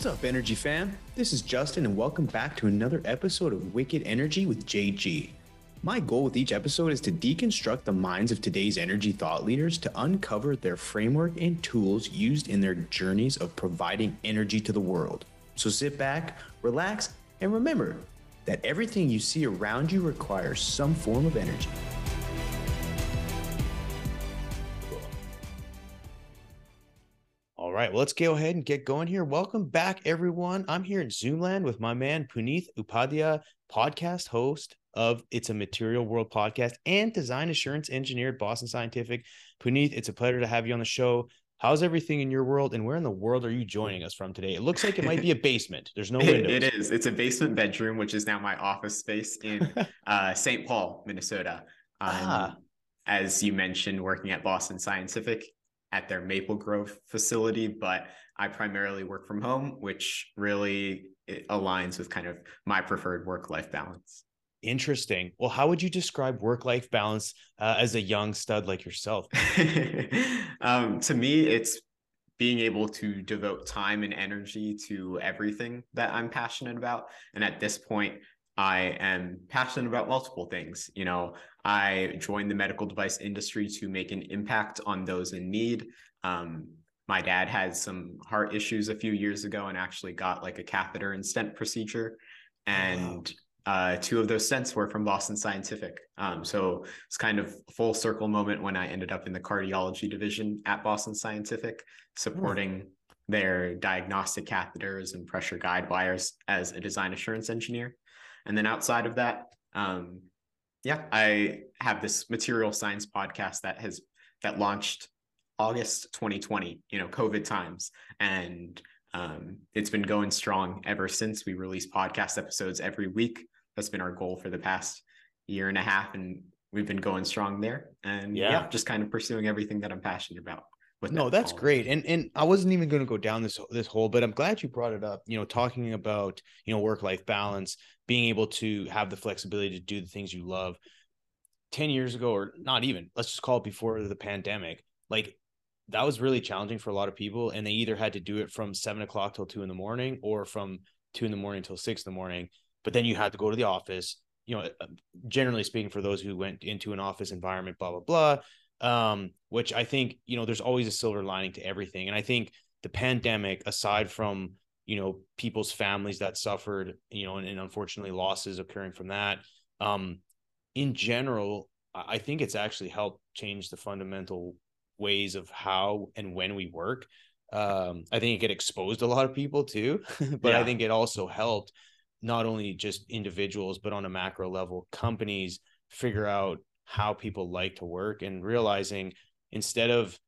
What's up, Energy fam? This is Justin, and welcome back to another episode of Wicked Energy with JG. My goal with each episode is to deconstruct the minds of today's energy thought leaders to uncover their framework and tools used in their journeys of providing energy to the world. So sit back, relax, and remember that everything you see around you requires some form of energy. Right, well, let's go ahead and get going here. Welcome back, everyone. I'm here in Zoomland with my man Punith Upadhya, podcast host of It's a Material World podcast and design assurance engineer at Boston Scientific. Punith, it's a pleasure to have you on the show. How's everything in your world, and where in the world are you joining us from today? It looks like it might be a basement. There's no windows. it is. It's a basement bedroom, which is now my office space in uh, St. Paul, Minnesota. Um, ah. As you mentioned, working at Boston Scientific, at their Maple Grove facility, but I primarily work from home, which really aligns with kind of my preferred work life balance. Interesting. Well, how would you describe work life balance uh, as a young stud like yourself? um, to me, it's being able to devote time and energy to everything that I'm passionate about. And at this point, I am passionate about multiple things. You know, I joined the medical device industry to make an impact on those in need. Um, my dad had some heart issues a few years ago and actually got like a catheter and stent procedure. And wow. uh, two of those stents were from Boston Scientific. Um, so it's kind of a full circle moment when I ended up in the cardiology division at Boston Scientific, supporting their diagnostic catheters and pressure guide wires as a design assurance engineer. And then outside of that, um, yeah, I have this material science podcast that has that launched August 2020, you know, COVID times. And um, it's been going strong ever since we release podcast episodes every week. That's been our goal for the past year and a half. And we've been going strong there. And yeah, yeah just kind of pursuing everything that I'm passionate about With no that's great and and i wasn't even going to go down this this hole but i'm glad you brought it up you know talking about you know work life balance being able to have the flexibility to do the things you love 10 years ago or not even let's just call it before the pandemic like that was really challenging for a lot of people and they either had to do it from seven o'clock till two in the morning or from two in the morning till six in the morning but then you had to go to the office you know uh, generally speaking for those who went into an office environment blah blah blah um, which I think, you know, there's always a silver lining to everything. And I think the pandemic, aside from, you know, people's families that suffered, you know, and, and unfortunately losses occurring from that, um, in general, I think it's actually helped change the fundamental ways of how and when we work. Um, I think it exposed a lot of people too, but yeah. I think it also helped not only just individuals, but on a macro level, companies figure out how people like to work and realizing instead of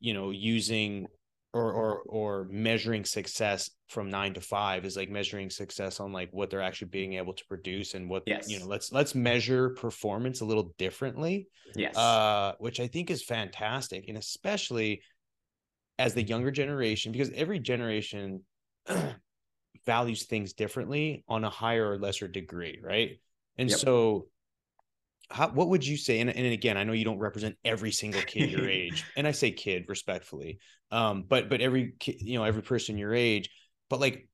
you know using or or or measuring success from 9 to 5 is like measuring success on like what they're actually being able to produce and what yes. you know let's let's measure performance a little differently yes uh which i think is fantastic and especially as the younger generation because every generation values things differently on a higher or lesser degree right and yep. so how, what would you say? And, and again, I know you don't represent every single kid your age, and I say kid respectfully, um, but but every kid, you know, every person your age, but like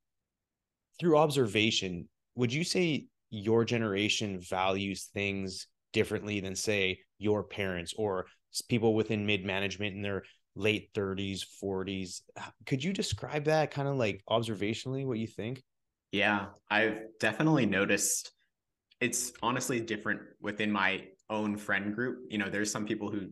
through observation, would you say your generation values things differently than say your parents or people within mid management in their late 30s, 40s? Could you describe that kind of like observationally what you think? Yeah, I've definitely noticed it's honestly different within my own friend group. You know, there's some people who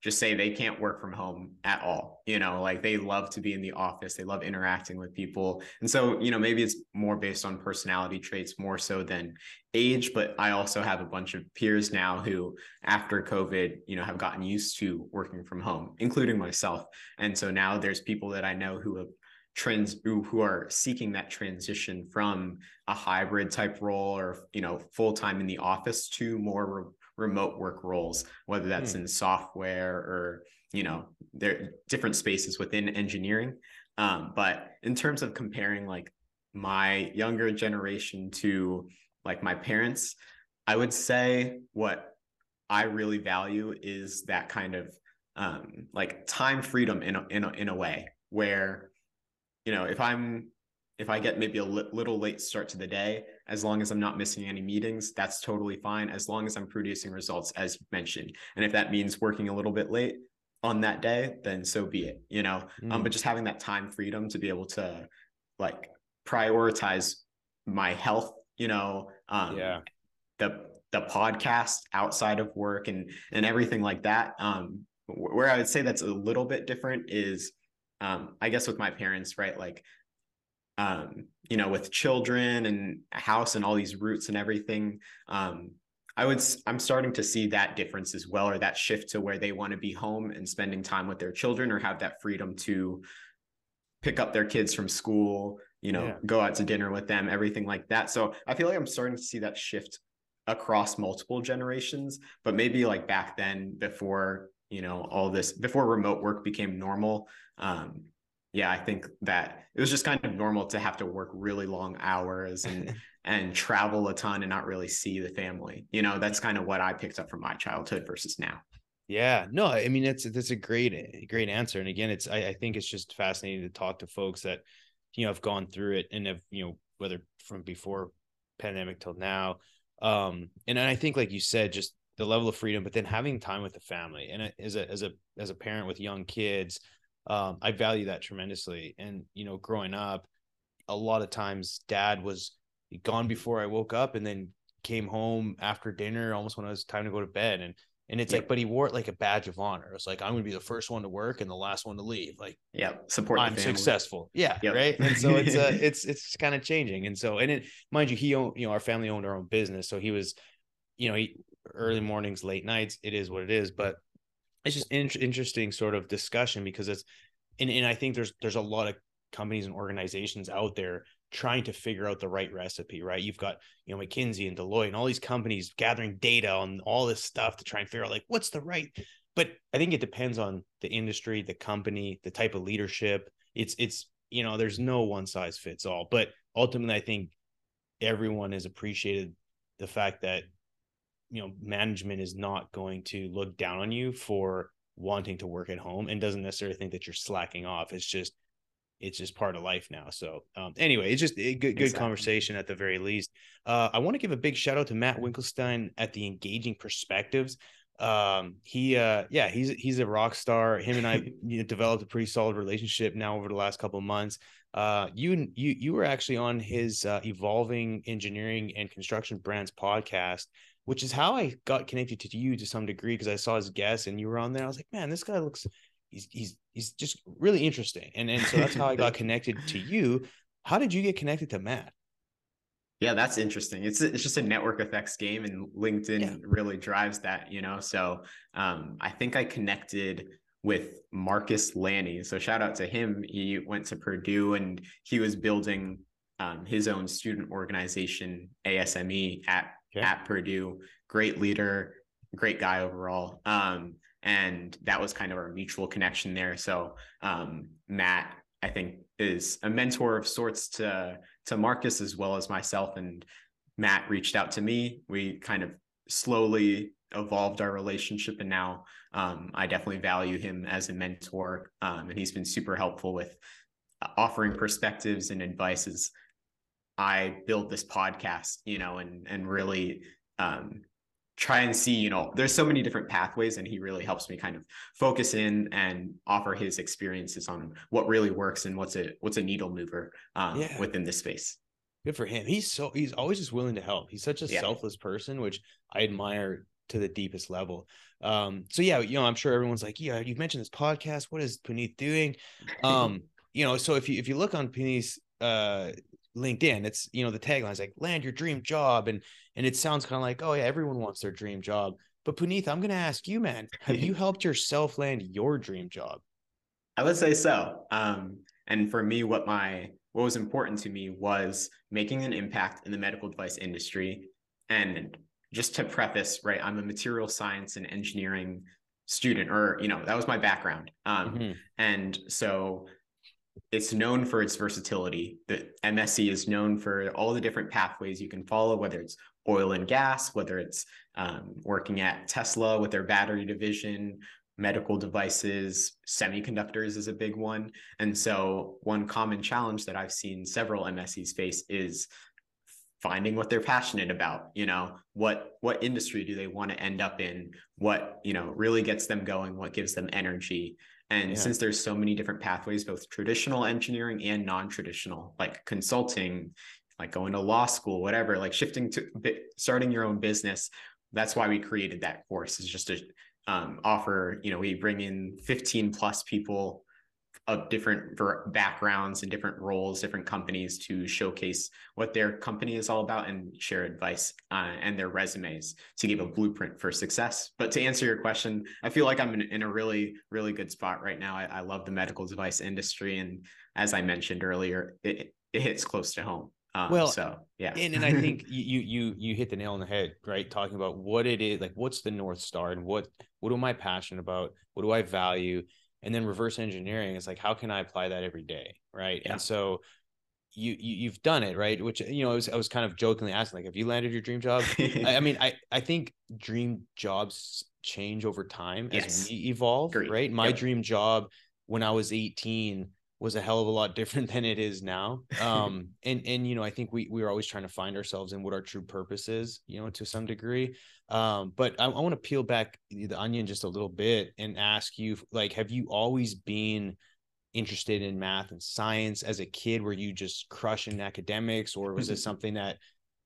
just say they can't work from home at all. You know, like they love to be in the office, they love interacting with people. And so, you know, maybe it's more based on personality traits more so than age. But I also have a bunch of peers now who, after COVID, you know, have gotten used to working from home, including myself. And so now there's people that I know who have trends who, who are seeking that transition from a hybrid type role or you know full time in the office to more re- remote work roles whether that's hmm. in software or you know there different spaces within engineering um, but in terms of comparing like my younger generation to like my parents i would say what i really value is that kind of um, like time freedom in a, in a, in a way where you know, if I'm if I get maybe a li- little late start to the day, as long as I'm not missing any meetings, that's totally fine. As long as I'm producing results, as you mentioned, and if that means working a little bit late on that day, then so be it. You know, mm. um, but just having that time freedom to be able to like prioritize my health. You know, um, yeah, the the podcast outside of work and and everything like that. Um, where I would say that's a little bit different is, um, I guess with my parents, right? Like um, you know, with children and a house and all these roots and everything. Um, I would, I'm starting to see that difference as well, or that shift to where they want to be home and spending time with their children or have that freedom to pick up their kids from school, you know, yeah. go out to dinner with them, everything like that. So I feel like I'm starting to see that shift across multiple generations, but maybe like back then before, you know, all this, before remote work became normal, um, yeah, I think that it was just kind of normal to have to work really long hours and and travel a ton and not really see the family. You know, that's kind of what I picked up from my childhood versus now. Yeah, no, I mean that's that's a great great answer. And again, it's I, I think it's just fascinating to talk to folks that you know have gone through it and have you know whether from before pandemic till now. Um, and I think like you said, just the level of freedom, but then having time with the family and as a as a as a parent with young kids, um, I value that tremendously. And you know, growing up, a lot of times dad was gone before I woke up, and then came home after dinner, almost when it was time to go to bed. And and it's like, but he wore it like a badge of honor. It's like I'm going to be the first one to work and the last one to leave. Like, yeah, support. I'm successful. Yeah, yep. right. And so it's uh, it's it's kind of changing. And so, and it, mind you, he owned, you know, our family owned our own business, so he was, you know, he, early mornings, late nights. It is what it is. But it's just in- interesting sort of discussion because it's and, and I think there's there's a lot of companies and organizations out there trying to figure out the right recipe, right? You've got, you know, McKinsey and Deloitte and all these companies gathering data on all this stuff to try and figure out like what's the right. But I think it depends on the industry, the company, the type of leadership. It's it's you know, there's no one size fits all. But ultimately, I think everyone has appreciated the fact that you know management is not going to look down on you for wanting to work at home and doesn't necessarily think that you're slacking off. It's just it's just part of life now. So um, anyway, it's just a good good exactly. conversation at the very least. Uh, I want to give a big shout out to Matt Winkelstein at the Engaging Perspectives. Um, he uh, yeah, he's he's a rock star. Him and I you know, developed a pretty solid relationship now over the last couple of months. Uh, you you you were actually on his uh, evolving engineering and construction brands podcast which is how I got connected to you to some degree because I saw his guest and you were on there. I was like, man, this guy looks he's he's he's just really interesting. And and so that's how I got connected to you. How did you get connected to Matt? Yeah, that's interesting. It's it's just a network effects game, and LinkedIn yeah. really drives that, you know. So um, I think I connected with Marcus Lanny. So shout out to him. He went to Purdue and he was building um, his own student organization, ASME, at okay. at Purdue. Great leader, great guy overall. Um, and that was kind of our mutual connection there. So um, Matt, I think, is a mentor of sorts to to Marcus as well as myself. And Matt reached out to me. We kind of slowly evolved our relationship, and now um, I definitely value him as a mentor. Um, and he's been super helpful with offering perspectives and advices I build this podcast, you know, and and really um, try and see, you know, there's so many different pathways, and he really helps me kind of focus in and offer his experiences on what really works and what's a what's a needle mover um, yeah. within this space. Good for him. He's so he's always just willing to help. He's such a yeah. selfless person, which I admire to the deepest level. Um, so yeah, you know, I'm sure everyone's like, yeah, you've mentioned this podcast. What is Punith doing? Um, you know, so if you if you look on Punith's uh LinkedIn. It's you know the tagline is like land your dream job, and and it sounds kind of like oh yeah, everyone wants their dream job. But Punith, I'm going to ask you, man, have you helped yourself land your dream job? I would say so. Um, and for me, what my what was important to me was making an impact in the medical device industry. And just to preface, right, I'm a material science and engineering student, or you know, that was my background. Um, mm-hmm. And so it's known for its versatility. The MSE is known for all the different pathways you can follow, whether it's oil and gas, whether it's um, working at Tesla with their battery division, medical devices, semiconductors is a big one. And so, one common challenge that I've seen several MSEs face is finding what they're passionate about you know what what industry do they want to end up in what you know really gets them going what gives them energy and yeah. since there's so many different pathways both traditional engineering and non-traditional like consulting like going to law school whatever like shifting to starting your own business that's why we created that course is just to um, offer you know we bring in 15 plus people of different backgrounds and different roles, different companies to showcase what their company is all about and share advice uh, and their resumes to give a blueprint for success. But to answer your question, I feel like I'm in, in a really, really good spot right now. I, I, love the medical device industry. And as I mentioned earlier, it, it hits close to home. Um, well, so yeah, and, and I think you you you hit the nail on the head, right? Talking about what it is, like what's the north star, and what what am I passionate about? What do I value? And then reverse engineering is like how can i apply that every day right yeah. and so you, you have done it right which you know I was, I was kind of jokingly asking like have you landed your dream job I, I, mean i i think dream jobs change over time yes. as we evolve Great. right my yep. dream job when i was 18 was a hell of a lot different than it is now. Um and and you know i think we we are always trying to find ourselves and what our true purpose is you know to some degree. Um but i, I want to peel back the onion just a little bit and ask you like have you always been interested in math and science as a kid? Were you just crushing academics or was it something that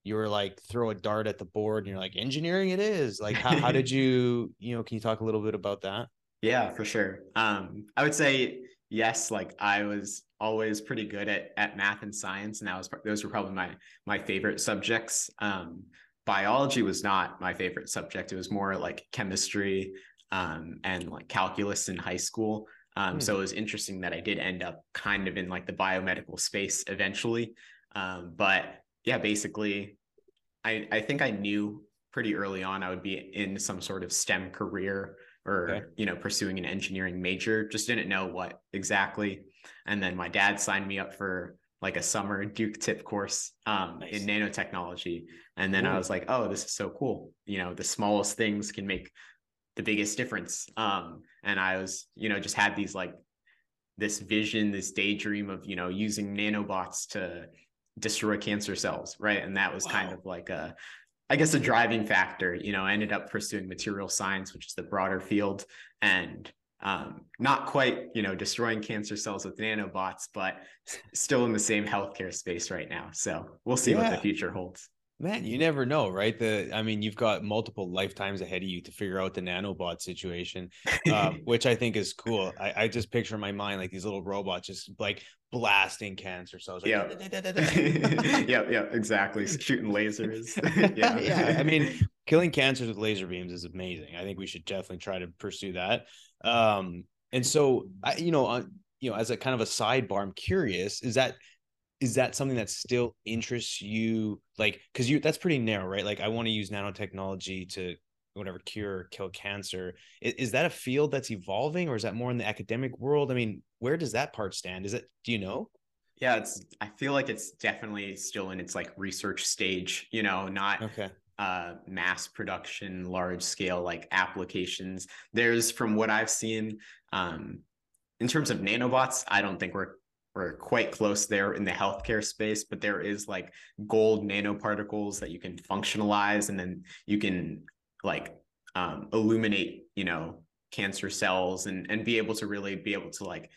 you were like throw a dart at the board and you're like engineering it is. Like how, how did you you know can you talk a little bit about that? Yeah for sure. Um i would say yes, like I was always pretty good at at math and science, and that was those were probably my my favorite subjects. Um, biology was not my favorite subject; it was more like chemistry um, and like calculus in high school. Um, mm. So it was interesting that I did end up kind of in like the biomedical space eventually. Um, but yeah, basically, I I think I knew pretty early on I would be in some sort of STEM career or okay. you know pursuing an engineering major just didn't know what exactly and then my dad signed me up for like a summer Duke TIP course um, nice. in nanotechnology and then i was like oh this is so cool you know the smallest things can make the biggest difference um, and i was you know just had these like this vision this daydream of you know using nanobots to destroy cancer cells right and that was wow. kind of like a I guess a driving factor. You know, I ended up pursuing material science, which is the broader field, and um, not quite, you know, destroying cancer cells with nanobots, but still in the same healthcare space right now. So we'll see yeah. what the future holds. Man, you never know, right? The I mean, you've got multiple lifetimes ahead of you to figure out the nanobot situation, uh, which I think is cool. I, I, just picture in my mind like these little robots just like blasting cancer cells. Like, yeah, yeah, yeah, exactly. Shooting lasers. yeah, yeah. I mean, killing cancers with laser beams is amazing. I think we should definitely try to pursue that. Um, and so, I, you know, on you know, as a kind of a sidebar, I'm curious: is that is that something that still interests you like because you that's pretty narrow right like i want to use nanotechnology to whatever cure kill cancer is, is, that a field that's evolving or is that more in the academic world i mean where does that part stand? Is it do you know? Yeah it's i feel like it's definitely still in its like research stage you know not okay. uh mass production large scale like applications. There's from what i've seen um in terms of nanobots i don't think we're we're quite close there in the healthcare space, but there is like gold nanoparticles that you can functionalize and then you can like um, illuminate, you know, cancer cells and and be able to really be able to like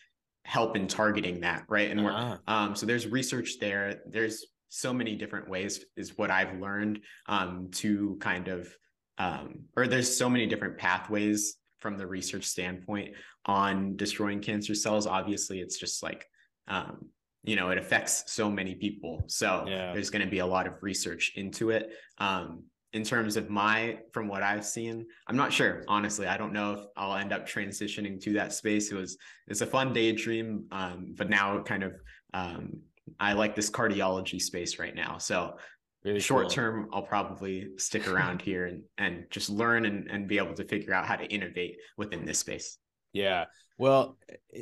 help in targeting that, right? And uh-huh. we're um, so there's research there. There's so many different ways is what I've learned um, to kind of um, or there's so many different pathways from the research standpoint on destroying cancer cells. Obviously, it's just like um, you know it affects so many people so yeah. there's going to be a lot of research into it um, in terms of my from what i've seen i'm not sure honestly. I don't know if i'll end up transitioning to that space. It was it's a fun daydream um, but now kind of um, i like this cardiology space right now. So Really short cool. term i'll probably stick around here and, and just learn and, and be able to figure out how to innovate within this space. Yeah. Well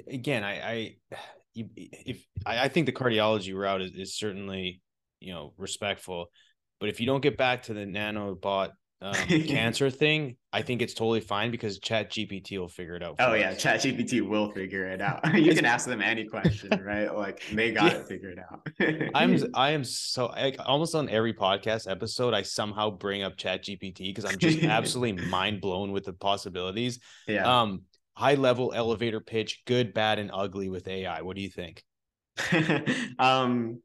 again i i if I, think the cardiology route is, is certainly you know respectful, but if you don't get back to the nanobot um, cancer thing, I think it's totally fine because Chat GPT will figure it out. Oh yeah, Chat GPT will figure it out. you can ask them any question, right? Like they got yeah. it figured out. I'm I am so like almost on every podcast episode, I somehow bring up Chat GPT because I'm just absolutely mind blown with the possibilities. Yeah. Um, high level elevator pitch, good, bad, and ugly with AI. What do you think? um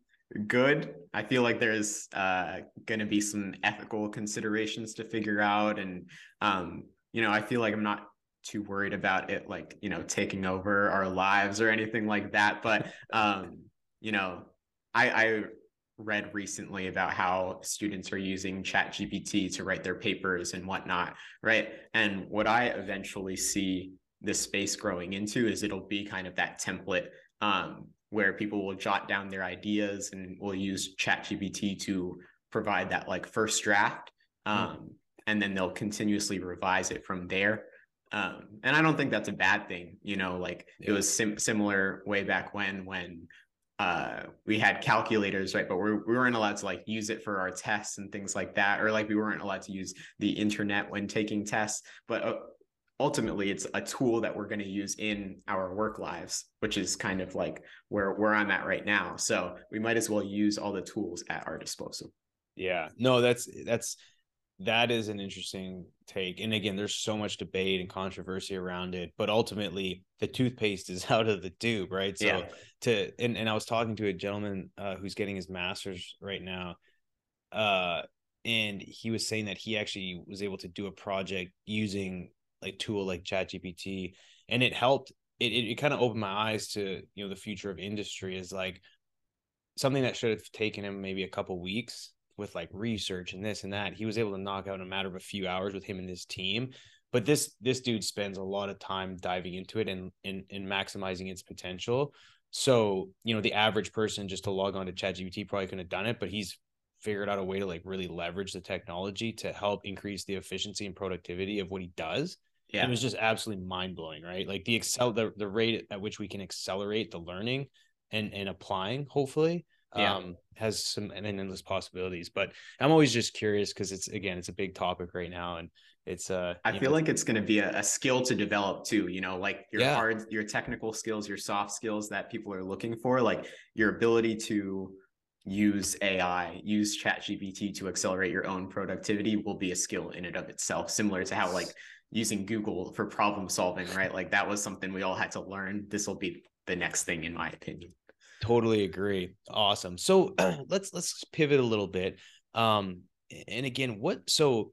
good. I feel like there's uh, going to be some ethical considerations to figure out, and um, you know, I feel like I'm not too worried about it, like you know, taking over our lives or anything like that. But um, you know, I, I read recently about how students are using chat gpt to write their papers and whatnot right and what i eventually see this space growing into is it'll be kind of that template um, where people will jot down their ideas and will use ChatGPT to provide that like first draft. Hmm. Um. And then they'll continuously revise it from there. Um, and I don't think that's a bad thing. You know, like yeah. it was sim- similar way back when, when uh, we had calculators, right? But we we weren't allowed to like use it for our tests and things like that, or like we weren't allowed to use the internet when taking tests. But uh, ultimately it's a tool that we're going to use in our work lives which is kind of like where where i'm at right now. So we might as well use all the tools at our disposal. Yeah. No that's that's that is an interesting take. And again there's so much debate and controversy around it but ultimately the toothpaste is out of the tube right? So yeah. to and, and i was talking to a gentleman uh, who's getting his master's right now uh and he was saying that he actually was able to do a project using like tool like chat gpt and it helped it, it, it kind of opened my eyes to you know the future of industry is like something that should have taken him maybe a couple weeks with like research and this and that. He was able to knock out in a matter of a few hours with him and his team but this this dude spends a lot of time diving into it and and, and maximizing its potential. So you know the average person just to log on to ChatGPT probably couldn't have done it but he's figured out a way to like really leverage the technology to help increase the efficiency and productivity of what he does yeah. it was just absolutely mind blowing, right? Like the excel the, the rate at which we can accelerate the learning and and applying, hopefully, yeah. um, has some and endless possibilities. But I'm always just curious because it's again, it's a big topic right now, and it's uh. I feel know, like it's going to be a, a, skill to develop too. You know, like your yeah. hard, your technical skills, your soft skills that people are looking for, like your ability to use AI, use Chat GPT to accelerate your own productivity will be a skill in and of itself, similar to how like using Google for problem solving, right? Like that was something we all had to learn. This will be the next thing, in my opinion. Totally agree. Awesome. So let's let's pivot a little bit. Um, and again, what so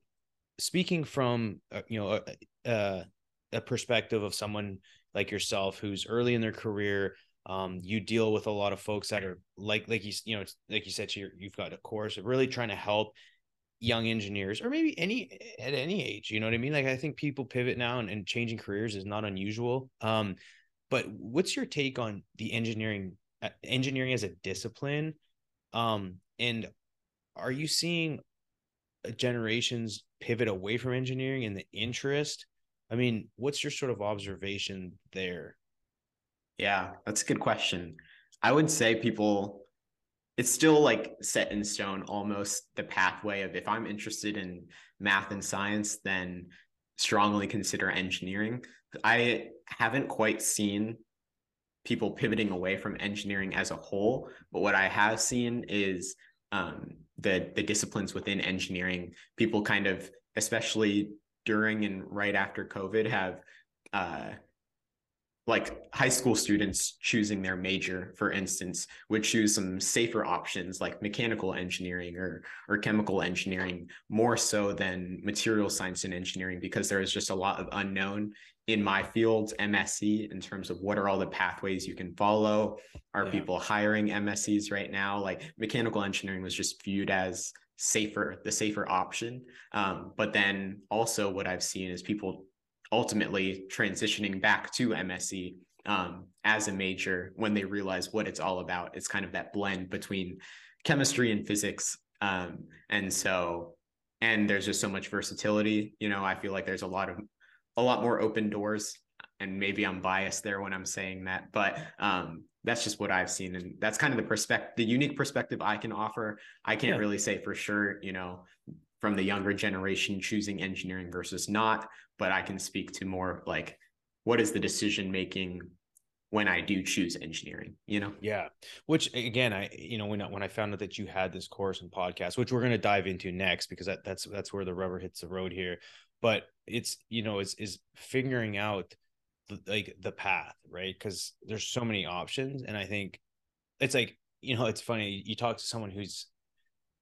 speaking from uh, you know a, a, perspective of someone like yourself who's early in their career um, you deal with a lot of folks that are like like you you know like you said you you've got a course really trying to help young engineers or maybe any at any age you know what i mean? Like i think people pivot now and, and changing careers is not unusual um but what's your take on the engineering uh, engineering as a discipline? Um and are you seeing uh, generations pivot away from engineering and the interest? I mean what's your sort of observation there? Yeah that's a good question. I would say people it's still like set in stone almost the pathway of if i'm interested in math and science then strongly consider engineering. I haven't quite seen people pivoting away from engineering as a whole but what i have seen is um, the the disciplines within engineering. People kind of especially during and right after covid have uh, like high school students choosing their major for instance would choose some safer options like mechanical engineering or or chemical engineering more so than material science and engineering because there is just a lot of unknown in my field mse in terms of what are all the pathways you can follow. Are yeah. people hiring mses right now? Like mechanical engineering was just viewed as safer the safer option. Um, but then also what i've seen is people ultimately transitioning back to MSE um, as a major when they realize what it's all about. It's kind of that blend between chemistry and physics. Um, and so, and there's just so much versatility. You know, I feel like there's a lot of, a lot more open doors. And maybe I'm biased there when I'm saying that, but um, that's just what I've seen, and that's kind of the perspective, the unique perspective I can offer. I can't yeah. really say for sure, you know, from the younger generation choosing engineering versus not, but I can speak to more like what is the decision making when I do choose engineering, you know? Yeah. Which again, I, you know, when, when I found out that you had this course and podcast, which we're going to dive into next, because that, that's, that's where the rubber hits the road here. But it's, you know, is, is figuring out the, like the path, right? Cause there's so many options. And I think it's like, you know, it's funny. You talk to someone who's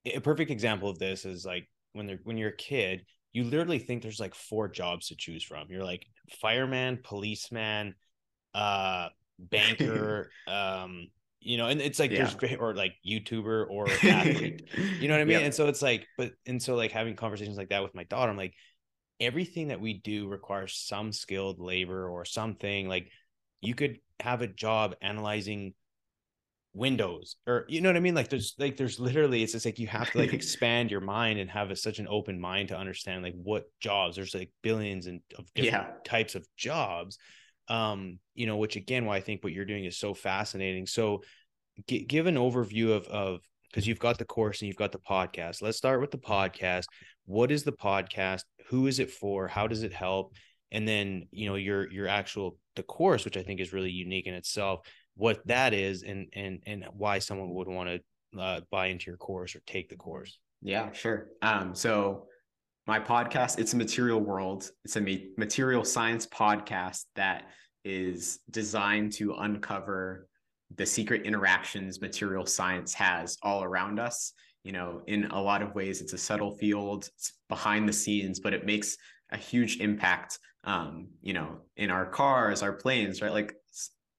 a perfect example of this is like when they're, when you're a kid, you literally think there's like four jobs to choose from. You're like fireman, policeman, uh banker um you know and it's like yeah. there's or like youtuber or athlete you know what i mean yep. and so it's like but and so like having conversations like that with my daughter i'm like everything that we do requires some skilled labor or something like you could have a job analyzing windows or you know what i mean? Like there's like there's literally it's just like you have to like expand your mind and have a, such an open mind to understand like what jobs there's like billions and of different yeah. types of jobs um you know which again why i think what you're doing is so fascinating. So g- give an overview of of because you've got the course and you've got the podcast. Let's start with the podcast. What is the podcast? Who is it for? How does it help? And then you know your your actual the course which i think is really unique in itself what that is and and and why someone would want to uh, buy into your course or take the course. Yeah sure. Um so my podcast it's a material world. It's a material science podcast that is designed to uncover the secret interactions material science has all around us. You know in a lot of ways it's a subtle field it's behind the scenes but it makes a huge impact um you know in our cars our planes right? Like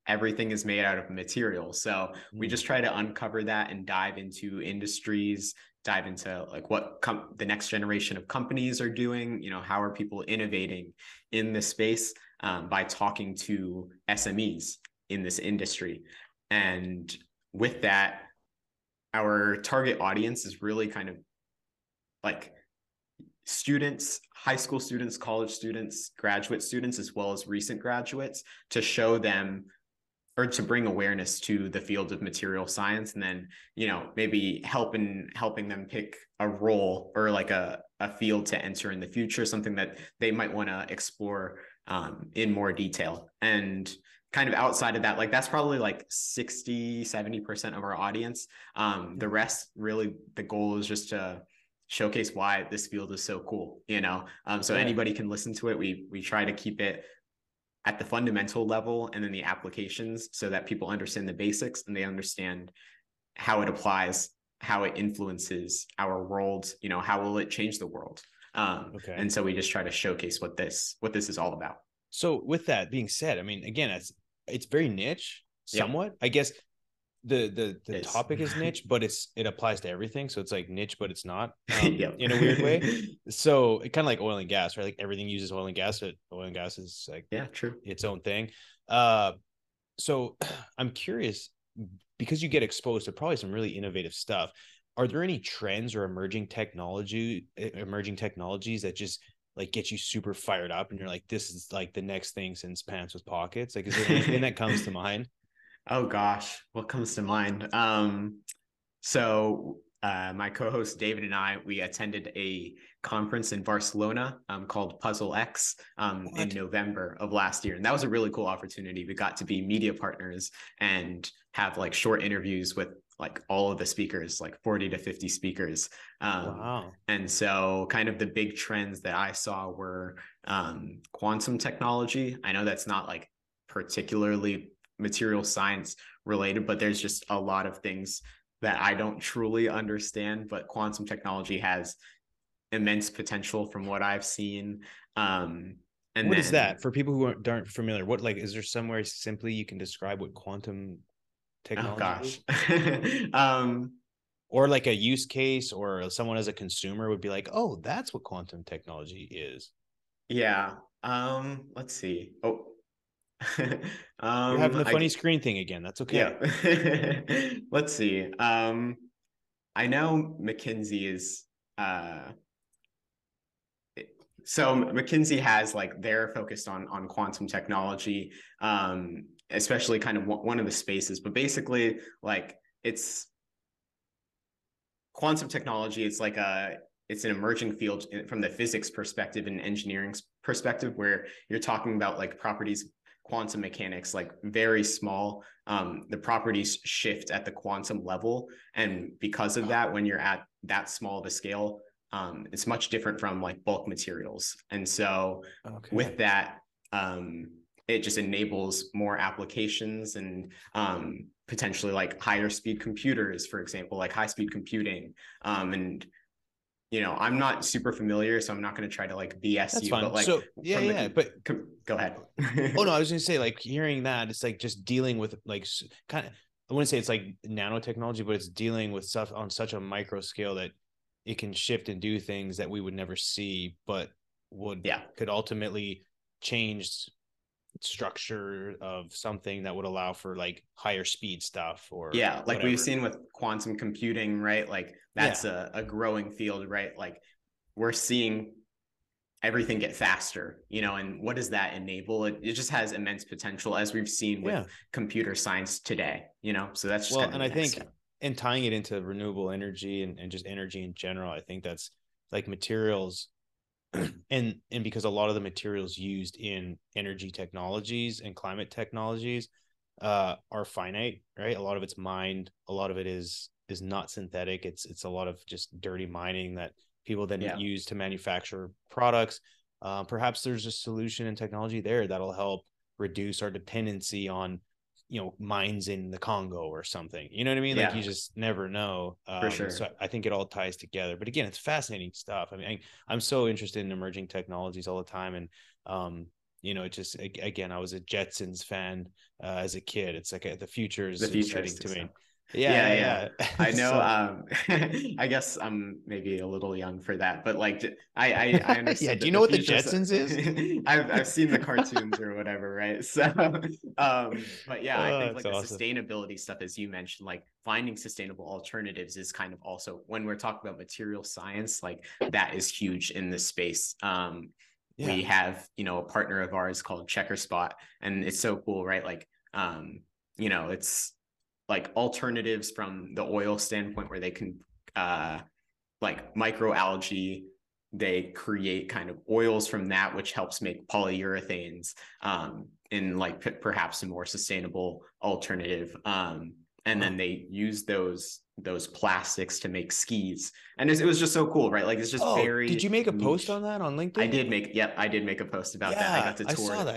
everything is made out of material so we just mm. try to uncover that and dive into industries dive into like what com- the next generation of companies are doing you know how are people innovating in this space um, by talking to smes in this industry and with that our target audience is really kind of like students high school students college students graduate students as well as recent graduates to show them or to bring awareness to the field of material science and then you know maybe helping helping them pick a role or like a, a field to enter in the future something that they might want to explore um, in more detail. And kind of outside of that like that's probably like 60 70% of our audience. Um, the rest really the goal is just to showcase why this field is so cool you know? Um, so anybody can listen to it. We we try to keep it at the fundamental level and then the applications so that people understand the basics and they understand how it applies how it influences our world you know how will it change the world? Um, okay. and so we just try to showcase what this what this is all about. So with that being said i mean again it's it's very niche somewhat. I guess the the the topic is niche, but it's it applies to everything. So it's like niche, but it's not um, yep. in a weird way. So it kind of like oil and gas, right? Like everything uses oil and gas. But oil and gas is like yeah, true, its own thing. Uh, so I'm curious because you get exposed to probably some really innovative stuff. Are there any trends or emerging technology, emerging technologies that just like get you super fired up and you're like, this is like the next thing since pants with pockets? Like, is there anything that comes to mind? Oh gosh, what comes to mind? Um, so uh, my co-host David and I we attended a conference in Barcelona um, called Puzzle X um, in November of last year, and that was a really cool opportunity. We got to be media partners and have like short interviews with like all of the speakers, like 40 to 50 speakers. Um, wow. And so, kind of the big trends that I saw were um, quantum technology. I know that's not like particularly material science related, but there's just a lot of things that I don't truly understand. But quantum technology has immense potential from what I've seen. Um, and what then, is that for people who aren't, aren't familiar? What like is there somewhere simply you can describe what quantum technology? Oh gosh. um, or like a use case, or someone as a consumer would be like, "Oh, that's what quantum technology is." Yeah. Um. Let's see. Oh, um, You're having the funny I, screen thing again. That's okay. Yeah. Let's see. Um, I know McKinsey is. Uh, so McKinsey has like they're focused on on quantum technology, um, especially kind of one of the spaces. But basically, like it's quantum technology. It's like a it's an emerging field from the physics perspective and engineering perspective where you're talking about like properties quantum mechanics like very small um, the properties shift at the quantum level and because of that when you're at that small of a scale um, it's much different from like bulk materials and so okay. with that um, it just enables more applications and um, potentially like higher speed computers for example like high speed computing um, and you know, I'm not super familiar, so I'm not going to try to like BS That's you. Fine. But like, so yeah, yeah. but go ahead. oh no, I was going to say like hearing that it's like just dealing with like kind of. I wouldn't say it's like nanotechnology, but it's dealing with stuff on such a micro scale that it can shift and do things that we would never see, but would yeah could ultimately change structure of something that would allow for like higher speed stuff or yeah like whatever. we've seen with quantum computing right like that's yeah. a, a growing field right like we're seeing everything get faster you know and what does that enable it, it just has immense potential as we've seen with yeah. computer science today you know so that's well and i think step. and tying it into renewable energy and, and just energy in general i think that's like materials and and because a lot of the materials used in energy technologies and climate technologies uh, are finite right a lot of it's mined a lot of it is is not synthetic. It's it's a lot of just dirty mining that people then yeah. use to manufacture products. Uh, perhaps there's a solution and technology there that'll help reduce our dependency on you know mines in the Congo or something. You know what I mean? Yeah. Like you just never know. Um, For sure. So I think it all ties together. But again, it's fascinating stuff. I mean, I, am so interested in emerging technologies all the time, and um, you know, it just again, I was a Jetsons fan uh, as a kid. It's like a, the future is the future exciting to me. Yeah, yeah, yeah. I know. so, um, I guess I'm maybe a little young for that, but like, I, I, I understand. yeah. Do you know what the Jetsons is? I've, I've seen the cartoons or whatever, right? So, um, but yeah, I think oh, like the awesome. sustainability stuff, as you mentioned, like finding sustainable alternatives is kind of also when we're talking about material science, like that is huge in this space. Um, yeah. we have, you know, a partner of ours called Checkerspot and it's so cool, right? Like, um, you know, it's like alternatives from the oil standpoint where they can uh like microalgae they create kind of oils from that which helps make polyurethanes um in like p- perhaps a more sustainable alternative. Um and then they use those those plastics to make skis. And it was just so cool right? Like it's just oh, very did you make a niche. post on that on linkedin? i did make yep i did make a post about yeah, that. I got to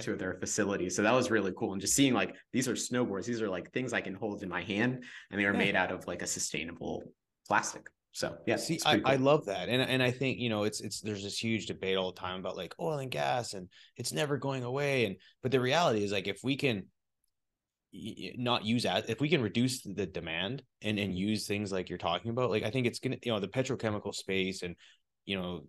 tour of their facilities so that was really cool. And just seeing like these are snowboards. These are like things i can hold in my hand and they are yeah. made out of like a sustainable plastic. So yeah see I, cool. I love that. And, and i think you know it's it's there's this huge debate all the time about like oil and gas and it's never going away. And but the reality is like if we can not use as if we can reduce the demand and and use things like you're talking about like i think it's gonna you know the petrochemical space and you know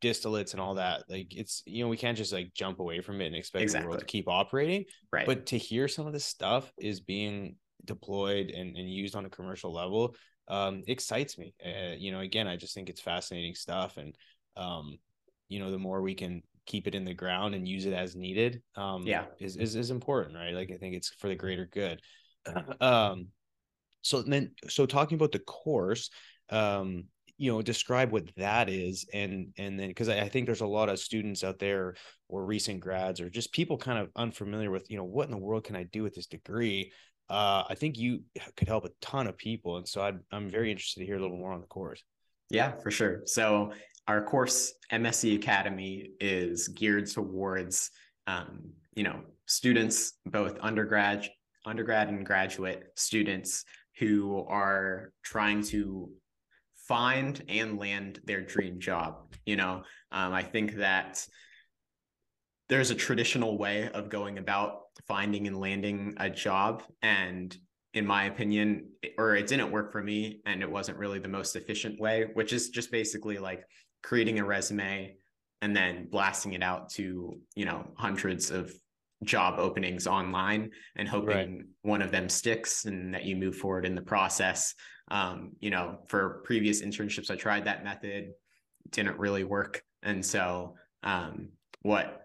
distillates and all that like it's you know we can't just like jump away from it and expect exactly. the world to keep operating. Right. But to hear some of this stuff is being deployed and, and used on a commercial level um excites me. Uh, you know again i just think it's fascinating stuff and um you know the more we can keep it in the ground and use it as needed um yeah. is, is is important right? Like i think it's for the greater good. Um so then so talking about the course um you know describe what that is and and then because I, I, think there's a lot of students out there or recent grads or just people kind of unfamiliar with you know what in the world can i do with this degree? Uh i think you could help a ton of people and so i i'm very interested to hear a little more on the course. Yeah for sure. So our course MSE Academy is geared towards um, you know students, both undergrad, undergrad and graduate students who are trying to find and land their dream job. You know, um, I think that there's a traditional way of going about finding and landing a job, and in my opinion, or it didn't work for me, and it wasn't really the most efficient way, which is just basically like creating a resume and then blasting it out to you know hundreds of job openings online and hoping right. one of them sticks and that you move forward in the process um, you know for previous internships i tried that method didn't really work and so um, what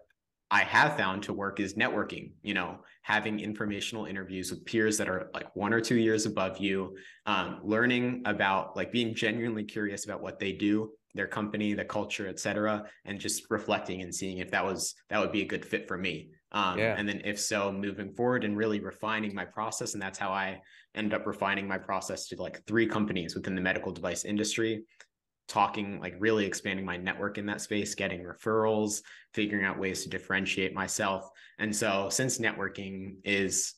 i have found to work is networking you know having informational interviews with peers that are like one or two years above you um, learning about like being genuinely curious about what they do their company, the culture, etc., and just reflecting and seeing if that was that would be a good fit for me. Um, yeah. And then if so, moving forward and really refining my process, and that's how I end up refining my process to like three companies within the medical device industry talking like really expanding my network in that space getting referrals figuring out ways to differentiate myself and so since networking is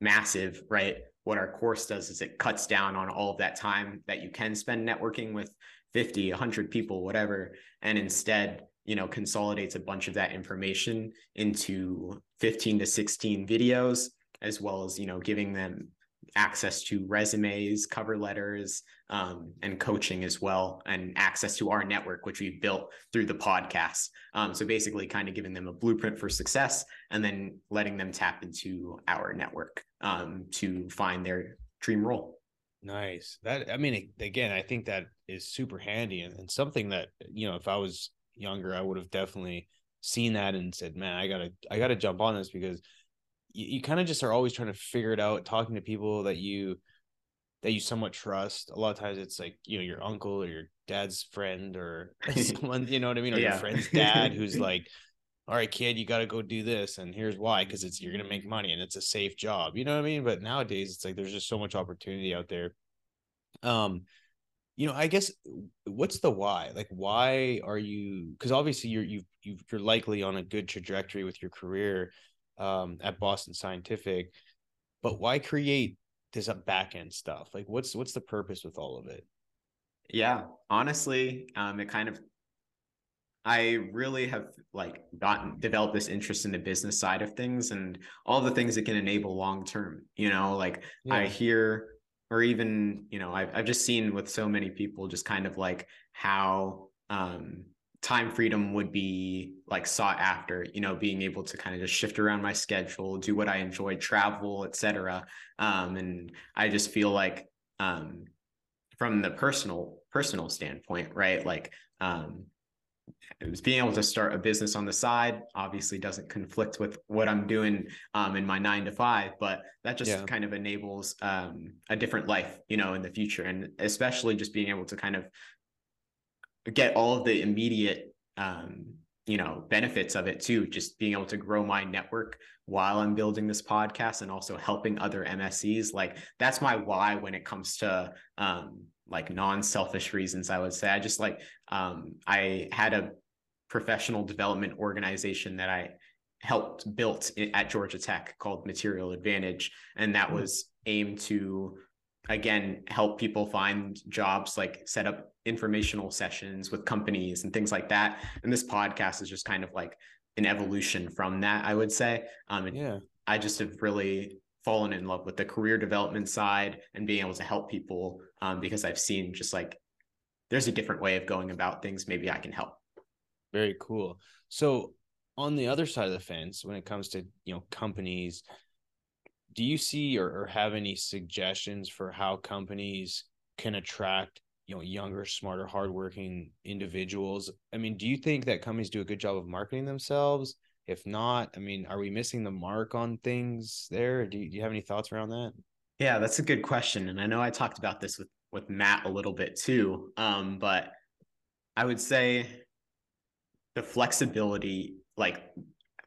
massive right what our course does is it cuts down on all of that time that you can spend networking with 50 100 people whatever and instead you know consolidates a bunch of that information into 15 to 16 videos as well as you know giving them access to resumes, cover letters, um, and coaching as well, and access to our network, which we built through the podcast. Um, so basically, kind of giving them a blueprint for success, and then letting them tap into our network um, to find their dream role. Nice. That I mean, again, I think that is super handy and, and something that you know, if I was younger, I would have definitely seen that and said, "Man, I gotta, I gotta jump on this because." you, you kind of just are always trying to figure it out talking to people that you that you somewhat trust a lot of times it's like you know your uncle or your dad's friend or someone you know what i mean or yeah. your friend's dad who's like all right kid you got to go do this and here's why because it's you're gonna make money and it's a safe job you know what i mean but nowadays it's like there's just so much opportunity out there um you know i guess what's the why like why are you because obviously you're you you you're likely on a good trajectory with your career um, at Boston Scientific, but why create this back end stuff? Like, what's what's the purpose with all of it? Yeah, honestly, um, it kind of I really have like gotten developed this interest in the business side of things and all the things that can enable long term. You know, like yeah. I hear or even you know I've I've just seen with so many people just kind of like how um time freedom would be like sought after you know being able to kind of just shift around my schedule do what i enjoy travel etc um, and i just feel like um, from the personal personal standpoint right like um, being able to start a business on the side obviously doesn't conflict with what i'm doing um, in my nine to five but that just yeah. kind of enables um, a different life you know in the future. And especially just being able to kind of get all of the immediate um, you know benefits of it too just being able to grow my network while i'm building this podcast and also helping other mses like that's my why when it comes to um, like non-selfish reasons i would say. I just like um, i had a professional development organization that i helped built at georgia tech called material advantage and that mm-hmm. was aimed to again help people find jobs like set up informational sessions with companies and things like that. And this podcast is just kind of like an evolution from that i would say. Um yeah. I just have really fallen in love with the career development side and being able to help people um, because i've seen just like there's a different way of going about things. Maybe i can help. Very cool. So on the other side of the fence when it comes to you know companies do you see or, or have any suggestions for how companies can attract you know younger smarter hardworking individuals? I mean do you think that companies do a good job of marketing themselves? If not i mean are we missing the mark on things there? Do you, do you have any thoughts around that yeah that's a good question and i know i talked about this with with matt a little bit too um, but i would say the flexibility like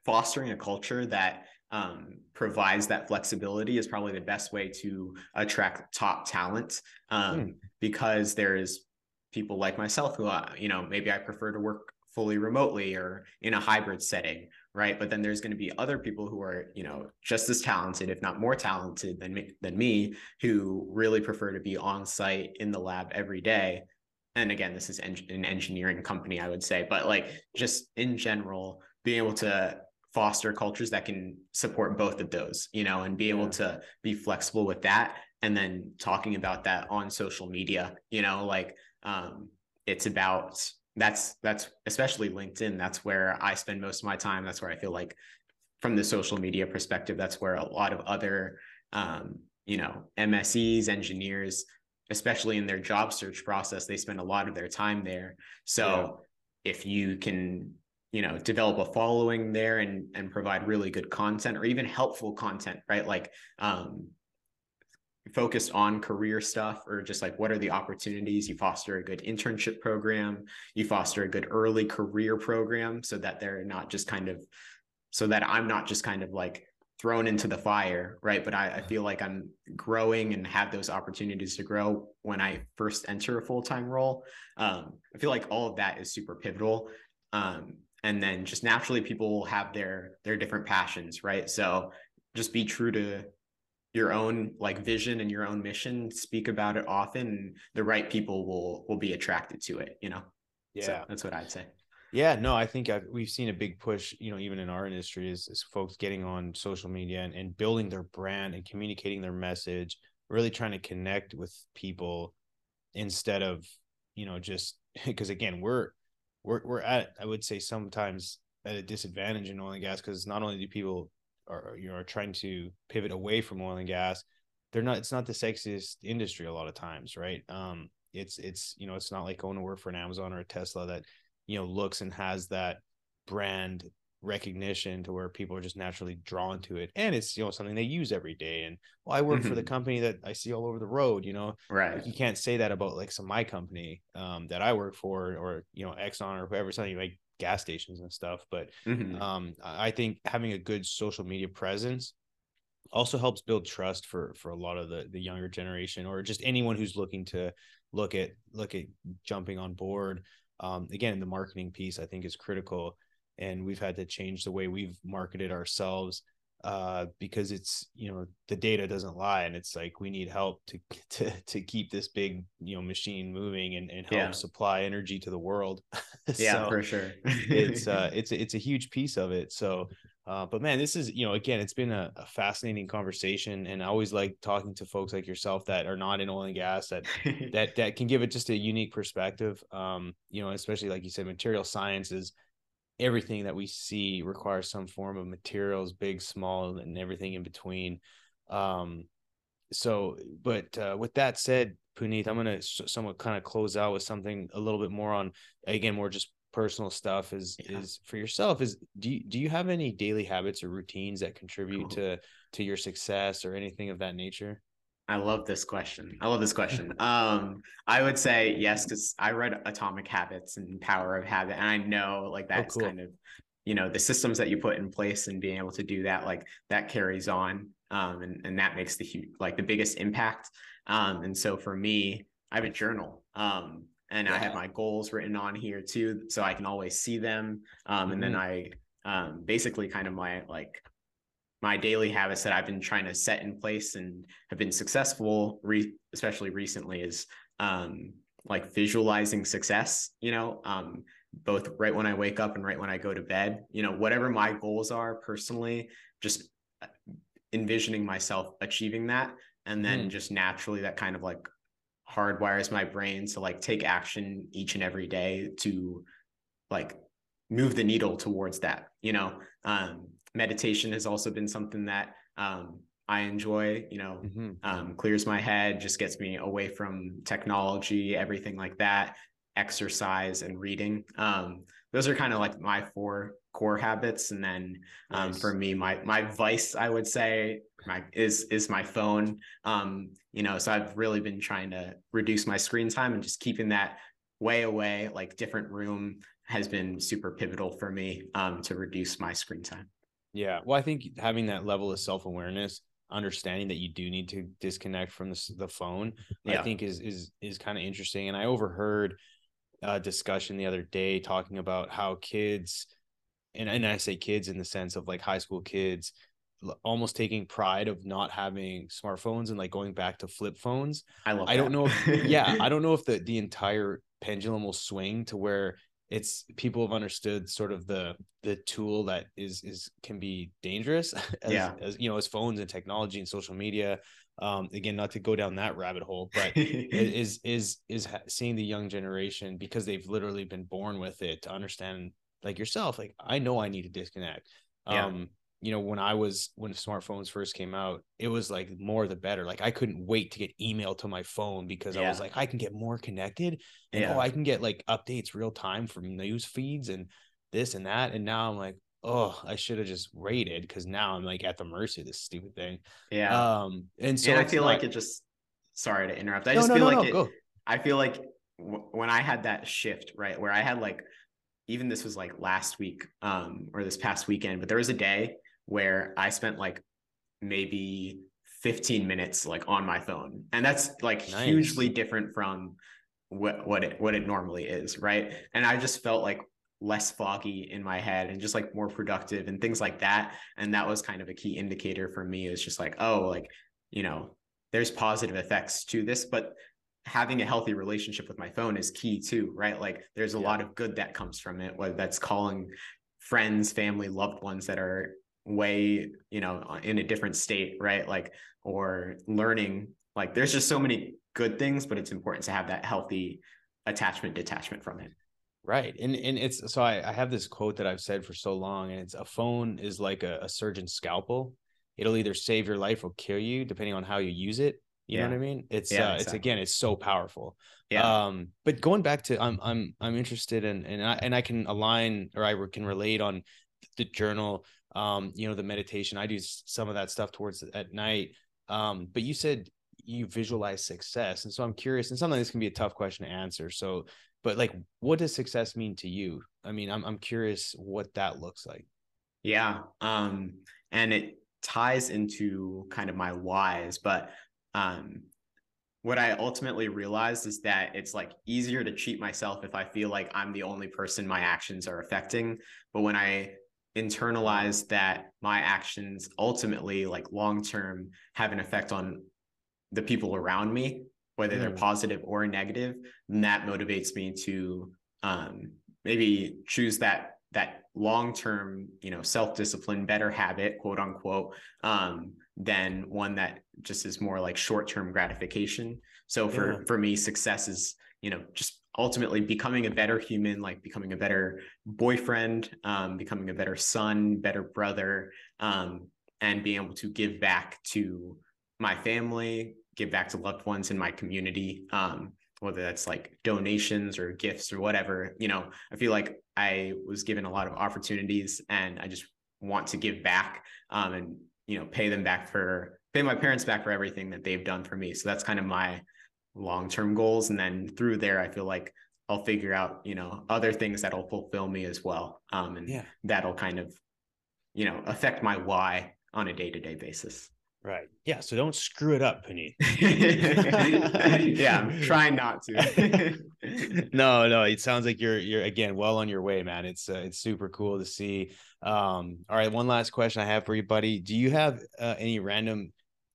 fostering a culture that um, provides that flexibility is probably the best way to attract top talent um, mm. because there's people like myself who uh, you know maybe I prefer to work fully remotely or in a hybrid setting right but then there's going to be other people who are you know just as talented if not more talented than me, than me who really prefer to be on site in the lab every day and again this is en- an engineering company i would say but like just in general being able to foster cultures that can support both of those, you know, and be able to be flexible with that. And then talking about that on social media, you know, like um, it's about that's that's especially LinkedIn. That's where I spend most of my time. That's where I feel like from the social media perspective, that's where a lot of other um, you know, MSEs, engineers, especially in their job search process, they spend a lot of their time there. So yeah. if you can you know develop a following there and and provide really good content or even helpful content right like um focused on career stuff or just like what are the opportunities? You foster a good internship program. You foster a good early career program so that they're not just kind of so that i'm not just kind of like thrown into the fire right? But I, I feel like i'm growing and have those opportunities to grow when i first enter a full-time role. Um, i feel like all of that is super pivotal. Um, and then just naturally people will have their their different passions right? So just be true to your own like vision and your own mission speak about it often and the right people will will be attracted to it you know? Yeah. so that's what i'd say. Yeah no i think I've, we've seen a big push you know even in our industry is, is folks getting on social media and, and building their brand and communicating their message really trying to connect with people instead of you know just because again we're we're, we're at i would say sometimes at a disadvantage in oil and gas because not only do people are you know are trying to pivot away from oil and gas they're not it's not the sexiest industry a lot of times right? Um it's it's you know it's not like going to work for an amazon or a tesla that you know looks and has that brand recognition to where people are just naturally drawn to it. And it's you know something they use every day. And well i work for the mm-hmm. company that i see all over the road you know? Right. like you can't say that about like some my company um that i work for or you know exxon or whoever something like gas stations and stuff. But mm-hmm. um, I think having a good social media presence also helps build trust for for a lot of the the younger generation or just anyone who's looking to look at look at jumping on board. Um, again, the marketing piece I think is critical, and we've had to change the way we've marketed ourselves uh, because it's you know the data doesn't lie and it's like we need help to to to keep this big you know machine moving and, and help yeah. supply energy to the world. Yeah for sure. it's uh it's it's a huge piece of it. So uh but man this is you know again it's been a, a, fascinating conversation and i always like talking to folks like yourself that are not in oil and gas that that that can give it just a unique perspective. Um you know especially like you said material science is everything that we see requires some form of materials, big, small, and everything in between. Um, so, but uh, with that said, Punith, I'm going to somewhat kind of close out with something a little bit more on, again, more just personal stuff is yeah. is for yourself is do you, do you have any daily habits or routines that contribute cool. to to your success or anything of that nature I love this question. I love this question. Um, I would say yes, because I read Atomic Habits and Power of Habit, and I know like oh, that's oh, cool. kind of, you know, the systems that you put in place and being able to do that, like that carries on, um, and and that makes the huge, like the biggest impact. Um, and so for me, I have a journal, um, and yeah. I have my goals written on here too, so I can always see them. Um, mm-hmm. and then mm-hmm. I, um, basically kind of my like my daily habits that I've been trying to set in place and have been successful, re- especially recently, is um, like visualizing success. You know, um, both right when I wake up and right when I go to bed. You know, whatever my goals are personally, just uh, envisioning myself achieving that, and then mm. just naturally that kind of like hardwires my brain to like take action each and every day to like move the needle towards that you know um meditation has also been something that um, I enjoy, you know, mm-hmm. um, clears my head, just gets me away from technology, everything like that, exercise and reading. Um, those are kind of like my four core habits. And then um, nice. for me, my my vice, I would say, my is is my phone. Um, you know, so I've really been trying to reduce my screen time and just keeping that way away, like different room has been super pivotal for me um, to reduce my screen time. Yeah. Well, I think having that level of self awareness, understanding that you do need to disconnect from the, the phone, yeah. I think is is is kind of interesting. And I overheard a discussion the other day talking about how kids, and and I say kids in the sense of like high school kids, almost taking pride of not having smartphones and like going back to flip phones. I love. I don't know. If, yeah, I don't know if the the entire pendulum will swing to where it's people have understood sort of the the tool that is is can be dangerous as, yeah. as you know as phones and technology and social media. Um again not to go down that rabbit hole but is is is seeing the young generation because they've literally been born with it to understand like yourself like i know i need to disconnect. Yeah. um you know when i was when smartphones first came out it was like more the better like i couldn't wait to get email to my phone because yeah. i was like i can get more connected and yeah. oh i can get like updates real time from news feeds and this and that and now i'm like oh, I should have just rated because now I'm like at the mercy of this stupid thing. Yeah. Um, and so and I feel not- like it just. Sorry to interrupt. I No, just no, feel no, like it. go. I feel like w- when I had that shift, right, where I had like, even this was like last week, um, or this past weekend, but there was a day where I spent like maybe 15 minutes like on my phone, and that's like Nice. hugely different from what what it what it normally is, right? And I just felt like less foggy in my head and just like more productive and things like that. And that was kind of a key indicator for me. Is just like, oh, like you know, there's positive effects to this, but having a healthy relationship with my phone is key too, right? Like there's a Yeah. lot of good that comes from it, whether that's calling friends, family, loved ones that are way, you know, in a different state, right? Like, or learning, like there's just so many good things, but it's important to have that healthy attachment, detachment from it. Right. And and it's so I, I have this quote that I've said for so long, and it's a phone is like a, a surgeon's scalpel. It'll either save your life or kill you, depending on how you use it. You know what I mean? It's Yeah, uh it's again, it's so powerful. Yeah. Um, but going back to I'm I'm I'm interested in and I and I can align or I can relate on the journal, um, you know, the meditation. I do some of that stuff towards at night. Um, but you said you visualize success. And so I'm curious, and sometimes this can be a tough question to answer. So, but like what does success mean to you? I mean, I'm I'm curious what that looks like. Yeah. Um, and it ties into kind of my whys, but um what I ultimately realized is that it's like easier to cheat myself if I feel like I'm the only person my actions are affecting. But when I internalize that my actions ultimately, like long term, have an effect on the people around me, whether they're Mm. positive or negative, then that motivates me to um, maybe choose that that long term, you know, self discipline, better habit, quote unquote, um, than one that just is more like short term gratification. So for Yeah. for me, success is you know just ultimately becoming a better human, like becoming a better boyfriend, um, becoming a better son, better brother, um, and being able to give back to my family, give back to loved ones in my community, um, whether that's like donations or gifts or whatever. You know, I feel like I was given a lot of opportunities and I just want to give back um, and, you know, pay them back for, pay my parents back for everything that they've done for me. So that's kind of my long term goals. And then through there, I feel like I'll figure out, you know, other things that'll fulfill me as well. Um, and Yeah. that'll kind of, you know, affect my why on a day to day basis. Right. Yeah. So don't screw it up, Punith. yeah, I'm trying not to. no, no, it sounds like you're you're again well on your way, man. It's uh, it's super cool to see. Um, all right, one last question I have for you, buddy. Do you have uh, any random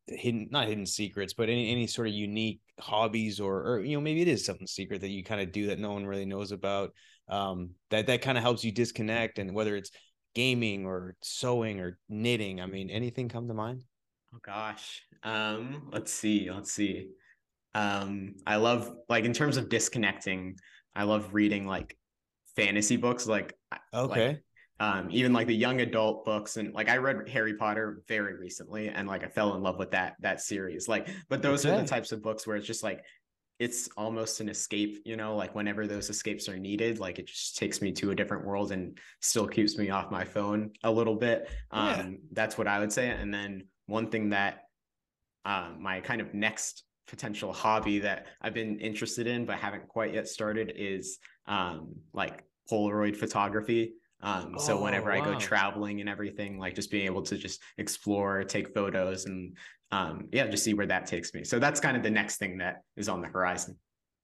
hidden not hidden secrets, but any any sort of unique hobbies or or you know maybe it is something secret that you kind of do that no one really knows about um that that kind of helps you disconnect and whether it's gaming or sewing or knitting, I mean anything come to mind? Oh gosh. Um, let's see. Let's see. Um, I love like in terms of disconnecting, I love reading like fantasy books, like Okay. like, um, even like the young adult books, and like I read Harry Potter very recently, and like I fell in love with that that series. Like, but those are the types of books where it's just like it's almost an escape, you know, like whenever those escapes are needed, like it just takes me to a different world and still keeps me off my phone a little bit. Um, Yeah. that's what I would say. And then one thing that uh, my kind of next potential hobby that I've been interested in but haven't quite yet started is um, like Polaroid photography. Um, so Oh, whenever I go traveling and everything, like just being able to just explore, take photos, and um, yeah, just see where that takes me. So that's kind of the next thing that is on the horizon.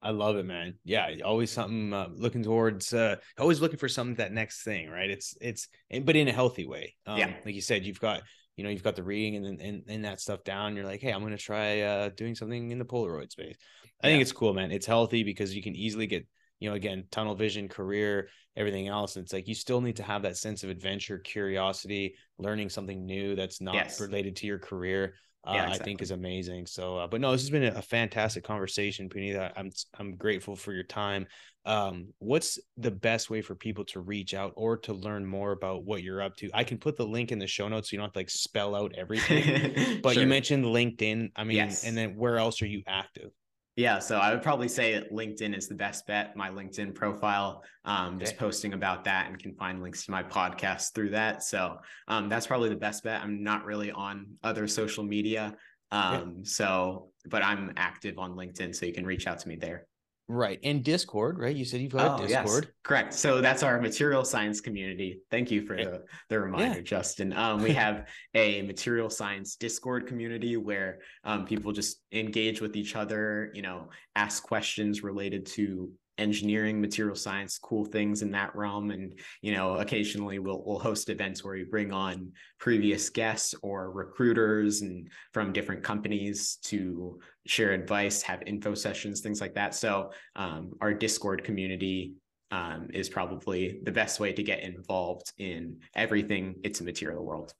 I love it, man. Yeah, always something uh, looking towards. Uh, always looking for something that next thing, right? It's it's, but in a healthy way. Um, Yeah. like you said, you've got you know you've got the reading and then and, and that stuff down. You're like, hey, I'm gonna try uh, doing something in the Polaroid space. I think it's cool, man. It's healthy because you can easily get you know again tunnel vision, career, everything else. And it's like you still need to have that sense of adventure, curiosity, learning something new that's not Yes. related to your career uh, Yeah, I think is amazing. So, uh, but no, this has been a, a fantastic conversation, Punith. I- I'm I'm grateful for your time. Um, what's the best way for people to reach out or to learn more about what you're up to? I can put the link in the show notes so you don't have to like spell out everything. But you mentioned LinkedIn. I mean, Yes. and then where else are you active? Yeah, so I would probably say LinkedIn is the best bet. My LinkedIn profile, um, okay. just posting about that and can find links to my podcast through that. So um, that's probably the best bet. I'm not really on other social media. Um, yeah. so, but I'm active on LinkedIn, so you can reach out to me there. Right. And Discord, right? You said you've got oh, Discord. Yes. Correct. So that's our material science community. Thank you for the, the reminder, yeah. Justin. Um, we have a material science Discord community where um, people just engage with each other, you know, ask questions related to engineering material science cool things in that realm. And you know occasionally we'll we'll host events where we bring on previous guests or recruiters and from different companies to share advice have info sessions things like that. So um, our discord community um, is probably the best way to get involved in everything it's a material world.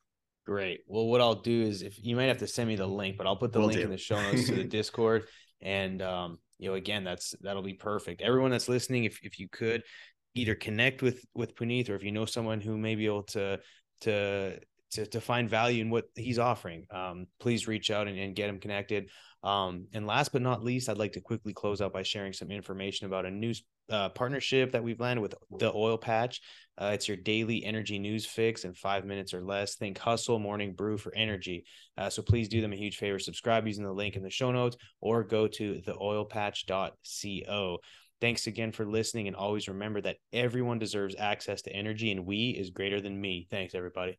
Great. Well what i'll do is if you might have to send me the link but i'll put the we'll link do. in the show notes to the discord. And um, you know, again, that's that'll be perfect. Everyone that's listening, if if you could either connect with with Punith or if you know someone who may be able to to to, to find value in what he's offering, um, please reach out and, and get him connected. Um, and last but not least, I'd like to quickly close out by sharing some information about a new uh, partnership that we've landed with the Oil Patch. Uh, it's your daily energy news fix in five minutes or less. Think hustle, morning brew for energy. Uh, so please do them a huge favor. Subscribe using the link in the show notes or go to theoilpatch.co. Thanks again for listening. And always remember that everyone deserves access to energy, and we is greater than me. Thanks, everybody.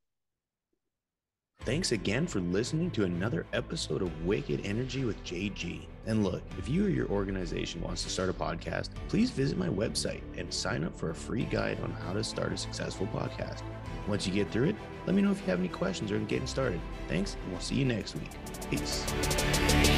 Thanks again for listening to another episode of Wicked Energy with JG. And look, if you or your organization wants to start a podcast, please visit my website and sign up for a free guide on how to start a successful podcast. Once you get through it, let me know if you have any questions or getting started. Thanks, and we'll see you next week. Peace.